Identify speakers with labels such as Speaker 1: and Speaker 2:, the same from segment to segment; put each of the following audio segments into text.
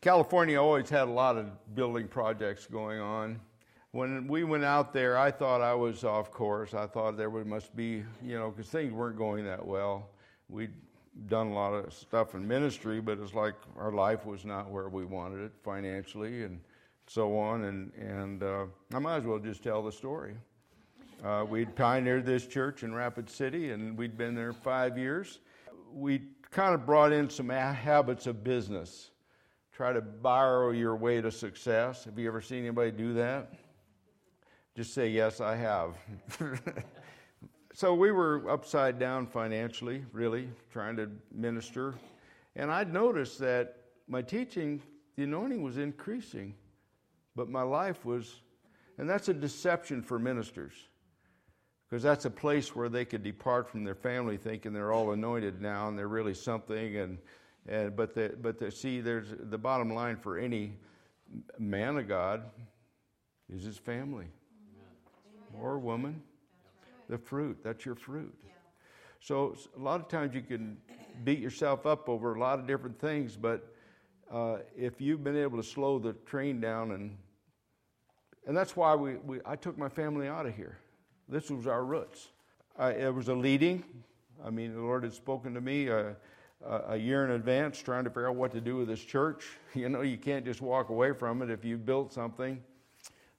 Speaker 1: California always had a lot of building projects going on. When we went out there, I thought I was off course. I thought there must be, you know, because things weren't going that well. We'd done a lot of stuff in ministry, but it's like our life was not where we wanted it financially and so on. And, and uh, I might as well just tell the story. Uh, we'd pioneered this church in Rapid City, and we'd been there five years. We kind of brought in some habits of business try to borrow your way to success. Have you ever seen anybody do that? Just say, Yes, I have. so we were upside down financially, really, trying to minister. And I'd noticed that my teaching, the anointing was increasing, but my life was, and that's a deception for ministers. Because that's a place where they could depart from their family thinking they're all anointed now and they're really something and and, but the, but the, see, there's the bottom line for any man of God is his family or woman. The fruit, that's your fruit. So a lot of times you can beat yourself up over a lot of different things, but uh, if you've been able to slow the train down and and that's why we, we I took my family out of here. This was our roots. I, it was a leading. I mean, the Lord had spoken to me. Uh, a year in advance trying to figure out what to do with this church. You know, you can't just walk away from it if you built something.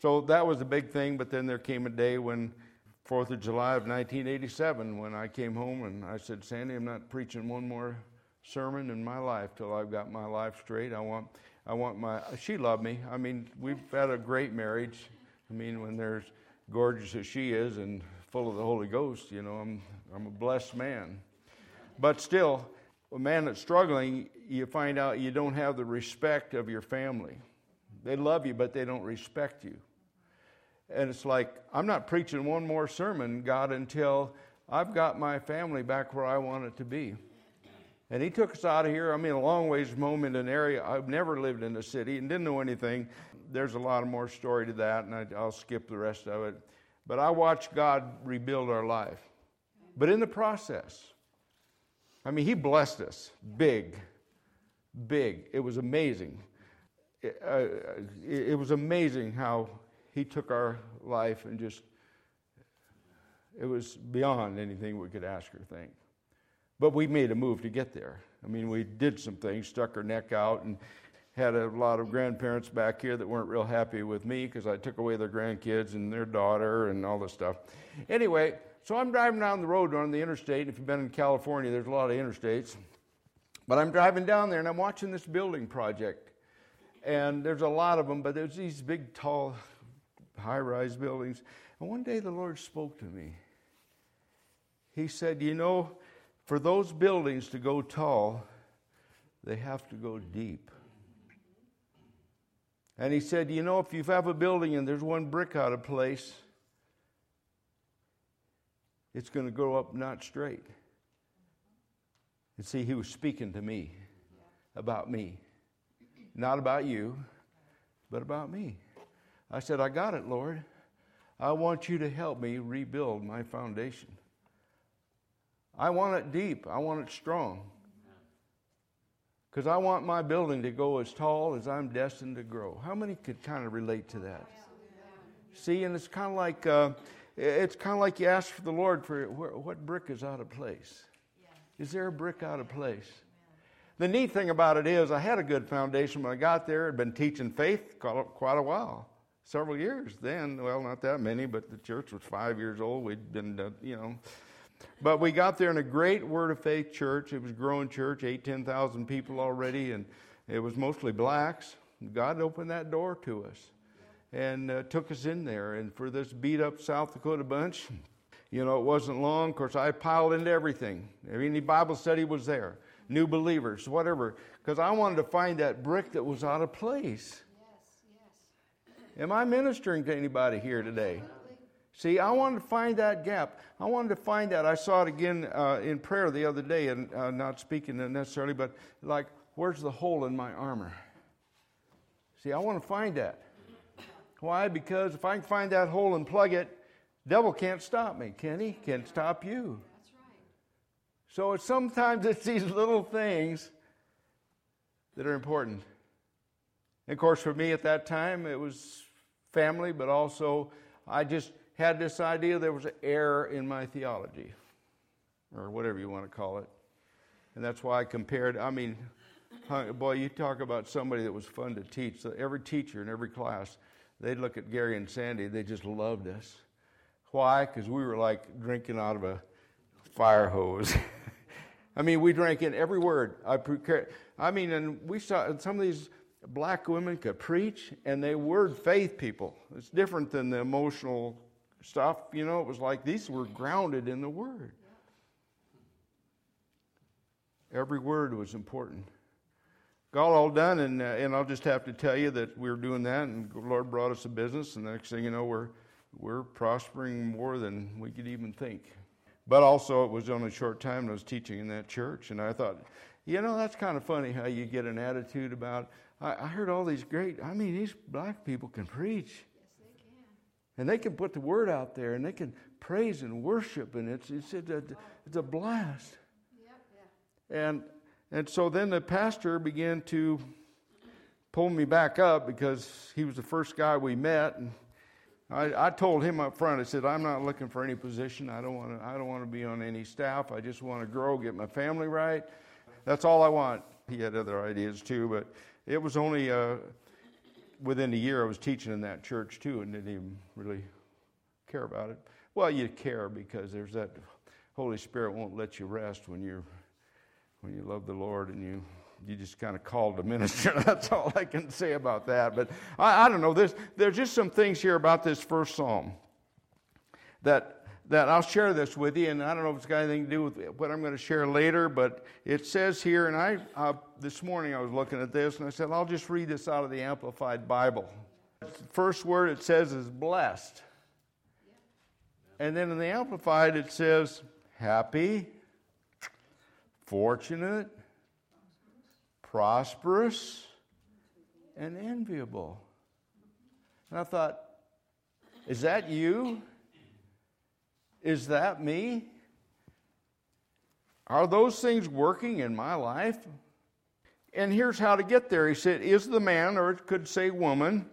Speaker 1: So that was a big thing, but then there came a day when, 4th of July of 1987, when I came home and I said, Sandy, I'm not preaching one more sermon in my life till I've got my life straight. I want, I want my, she loved me. I mean, we've had a great marriage. I mean, when there's gorgeous as she is and full of the Holy Ghost, you know, I'm, I'm a blessed man. But still, a man that's struggling, you find out you don't have the respect of your family. They love you, but they don't respect you. And it's like, I'm not preaching one more sermon, God, until I've got my family back where I want it to be. And he took us out of here. I mean, a long ways from home in an area. I've never lived in a city and didn't know anything. There's a lot more story to that, and I, I'll skip the rest of it. But I watched God rebuild our life. But in the process, I mean, he blessed us big, big. It was amazing. It, uh, it, it was amazing how he took our life and just, it was beyond anything we could ask or think. But we made a move to get there. I mean, we did some things, stuck our neck out, and had a lot of grandparents back here that weren't real happy with me because I took away their grandkids and their daughter and all this stuff. Anyway, so I'm driving down the road on the interstate. If you've been in California, there's a lot of interstates. But I'm driving down there and I'm watching this building project. And there's a lot of them, but there's these big, tall, high rise buildings. And one day the Lord spoke to me. He said, You know, for those buildings to go tall, they have to go deep. And he said, You know, if you have a building and there's one brick out of place, it's going to go up not straight. And see, he was speaking to me about me. Not about you, but about me. I said, I got it, Lord. I want you to help me rebuild my foundation. I want it deep, I want it strong. Because I want my building to go as tall as I'm destined to grow. How many could kind of relate to that? See, and it's kind of like. Uh, it's kind of like you ask for the Lord for what brick is out of place. Is there a brick out of place? The neat thing about it is, I had a good foundation when I got there. I'd been teaching faith quite a while, several years. Then, well, not that many, but the church was five years old. We'd been, uh, you know, but we got there in a great Word of Faith church. It was a growing church, eight, ten thousand people already, and it was mostly blacks. God opened that door to us and uh, took us in there. And for this beat up South Dakota bunch, you know, it wasn't long. Of course, I piled into everything. Any Bible study was there, new believers, whatever, because I wanted to find that brick that was out of place. Yes, yes. Am I ministering to anybody here today? See, I wanted to find that gap. I wanted to find that. I saw it again uh, in prayer the other day, and uh, not speaking necessarily, but like, where's the hole in my armor? See, I want to find that. Why? Because if I can find that hole and plug it, devil can't stop me, can he? Can't stop you. That's right. So it's sometimes it's these little things that are important. And of course, for me at that time, it was family, but also I just had this idea there was an error in my theology, or whatever you want to call it. And that's why I compared, I mean, boy, you talk about somebody that was fun to teach. So every teacher in every class, they'd look at Gary and Sandy, they just loved us. Why? Because we were like drinking out of a fire hose. I mean, we drank in every word. I, I mean, and we saw some of these black women could preach, and they were faith people. It's different than the emotional stuff. You know, it was like these were grounded in the Word. Every word was important. Got all done, and, uh, and I'll just have to tell you that we were doing that, and the Lord brought us a business, and the next thing you know, we're, we're prospering more than we could even think. But also, it was only a short time I was teaching in that church, and I thought, you know, that's kind of funny how you get an attitude about. I, I heard all these great, I mean, these black people can preach. And they can put the word out there and they can praise and worship, and it's, it's, it's, a, it's a blast. Yep, yeah. And, and so then the pastor began to pull me back up because he was the first guy we met. And I, I told him up front, I said, I'm not looking for any position. I don't want to, I don't want to be on any staff. I just want to grow, get my family right. That's all I want. He had other ideas too, but it was only uh, within a year I was teaching in that church too and didn't even really care about it. Well, you care because there's that Holy Spirit won't let you rest when you're when you love the Lord and you you just kind of called to minister. That's all I can say about that. But I, I don't know. There's there's just some things here about this first psalm that that I'll share this with you, and I don't know if it's got anything to do with what I'm going to share later, but it says here, and I uh, this morning I was looking at this, and I said I'll just read this out of the Amplified Bible. The first word it says is blessed, and then in the Amplified it says happy, fortunate, prosperous, and enviable. And I thought, is that you? Is that me? Are those things working in my life? And here's how to get there. He said, Is the man, or it could say woman,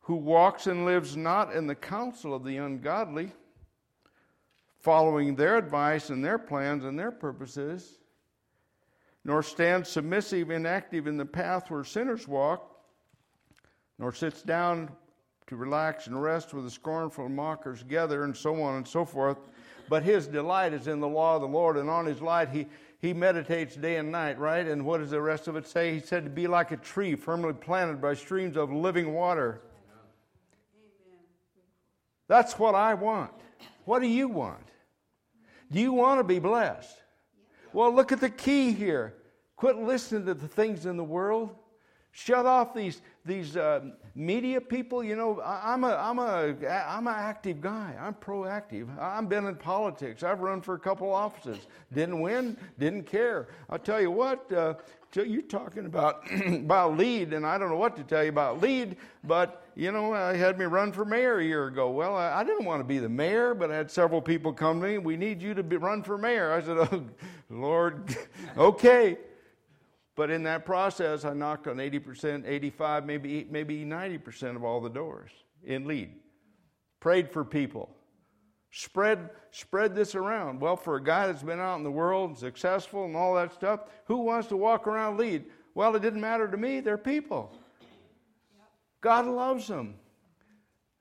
Speaker 1: who walks and lives not in the counsel of the ungodly, following their advice and their plans and their purposes, nor stands submissive and active in the path where sinners walk, nor sits down to relax and rest with the scornful mockers gather, and so on and so forth. But his delight is in the law of the Lord, and on his light he, he meditates day and night, right? And what does the rest of it say? He said to be like a tree firmly planted by streams of living water. That's what I want. What do you want? Do you want to be blessed? Well, look at the key here. Quit listening to the things in the world. Shut off these, these uh, media people. You know, I'm a, I'm, a, I'm an active guy. I'm proactive. I've been in politics. I've run for a couple offices. Didn't win, didn't care. I'll tell you what, uh, you're talking about, about Lead, and I don't know what to tell you about Lead, but, you know, I had me run for mayor a year ago. Well, I, I didn't want to be the mayor, but I had several people come to me, we need you to be, run for mayor. I said, oh, Lord, okay. But in that process, I knocked on 80%, 85, maybe, maybe 90% of all the doors in Lead. Prayed for people. Spread, spread this around. Well, for a guy that's been out in the world, successful and all that stuff, who wants to walk around Lead? Well, it didn't matter to me. They're people. God loves them.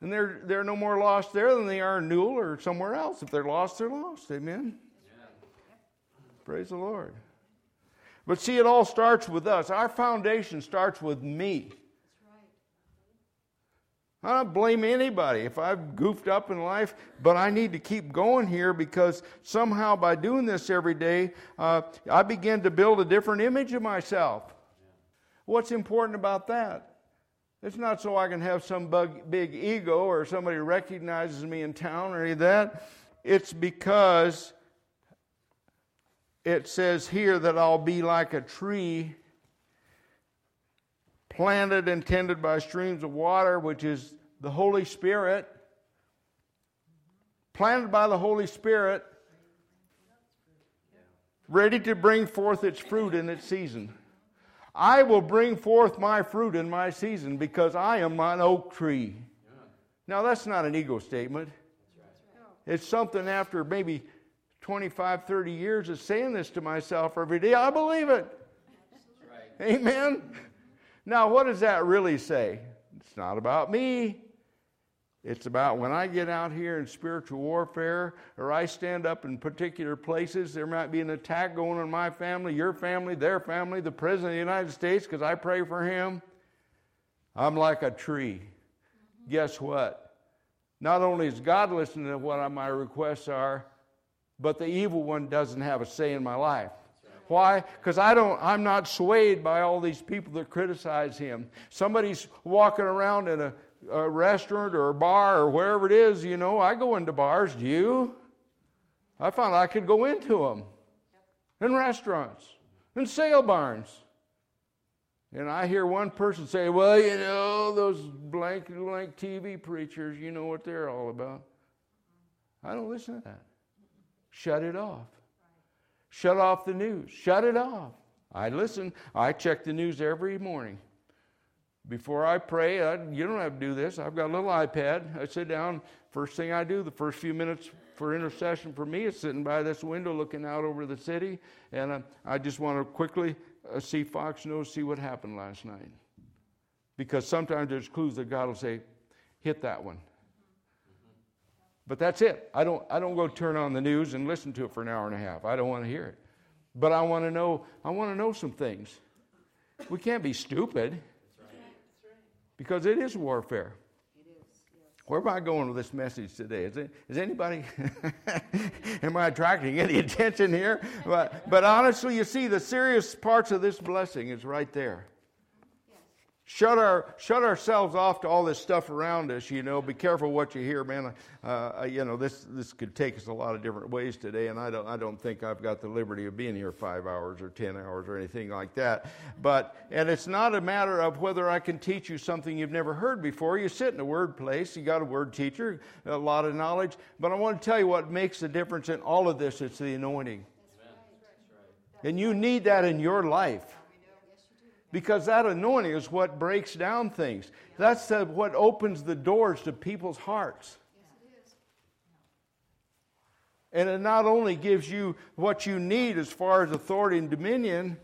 Speaker 1: And they're, they're no more lost there than they are in Newell or somewhere else. If they're lost, they're lost. Amen. Yeah. Praise the Lord. But see, it all starts with us. Our foundation starts with me. I don't blame anybody if I've goofed up in life, but I need to keep going here because somehow by doing this every day, uh, I begin to build a different image of myself. What's important about that? It's not so I can have some bug, big ego or somebody recognizes me in town or any of that. It's because it says here that I'll be like a tree planted and tended by streams of water, which is the Holy Spirit. Planted by the Holy Spirit, ready to bring forth its fruit in its season. I will bring forth my fruit in my season because I am an oak tree. Now, that's not an ego statement. It's something after maybe 25, 30 years of saying this to myself every day. I believe it. Amen. Now, what does that really say? It's not about me. It's about when I get out here in spiritual warfare or I stand up in particular places, there might be an attack going on my family, your family, their family, the President of the United States, because I pray for him. I'm like a tree. Guess what? Not only is God listening to what my requests are, but the evil one doesn't have a say in my life. Why? Because I don't. I'm not swayed by all these people that criticize him. Somebody's walking around in a a restaurant or a bar or wherever it is, you know, I go into bars. Do you? I found I could go into them, in restaurants, in sale barns. And I hear one person say, well, you know, those blank, blank TV preachers, you know what they're all about. I don't listen to that. Shut it off. Shut off the news. Shut it off. I listen. I check the news every morning. Before I pray, I, you don't have to do this. I've got a little iPad. I sit down. First thing I do, the first few minutes for intercession for me is sitting by this window looking out over the city. And uh, I just want to quickly uh, see Fox News, see what happened last night. Because sometimes there's clues that God will say, hit that one. But that's it. I don't, I don't go turn on the news and listen to it for an hour and a half. I don't want to hear it. But I want to know, I want to know some things. We can't be stupid because it is warfare. Where am I going with this message today? Is, it, is anybody, am I attracting any attention here? But, but honestly, you see, the serious parts of this blessing is right there shut our shut ourselves off to all this stuff around us you know. Be careful what you hear man. Uh, you know this this could take us a lot of different ways today and i don't i don't think i've got the liberty of being here five hours or ten hours or anything like that. But and it's not a matter of whether i can teach you something you've never heard before. You sit in a word place you got a word teacher a lot of knowledge. But i want to tell you what makes the difference in all of this it's the anointing. And you need that in your life because that anointing is what breaks down things. That's the, what opens the doors to people's hearts. And it not only gives you what you need as far as authority and dominion,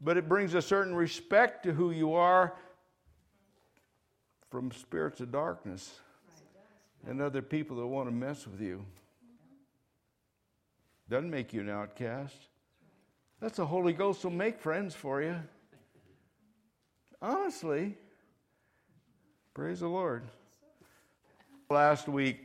Speaker 1: but it brings a certain respect to who you are from spirits of darkness and other people that want to mess with you. Doesn't make you an outcast. That's the Holy Ghost will make friends for you. Honestly, praise the Lord. Last week,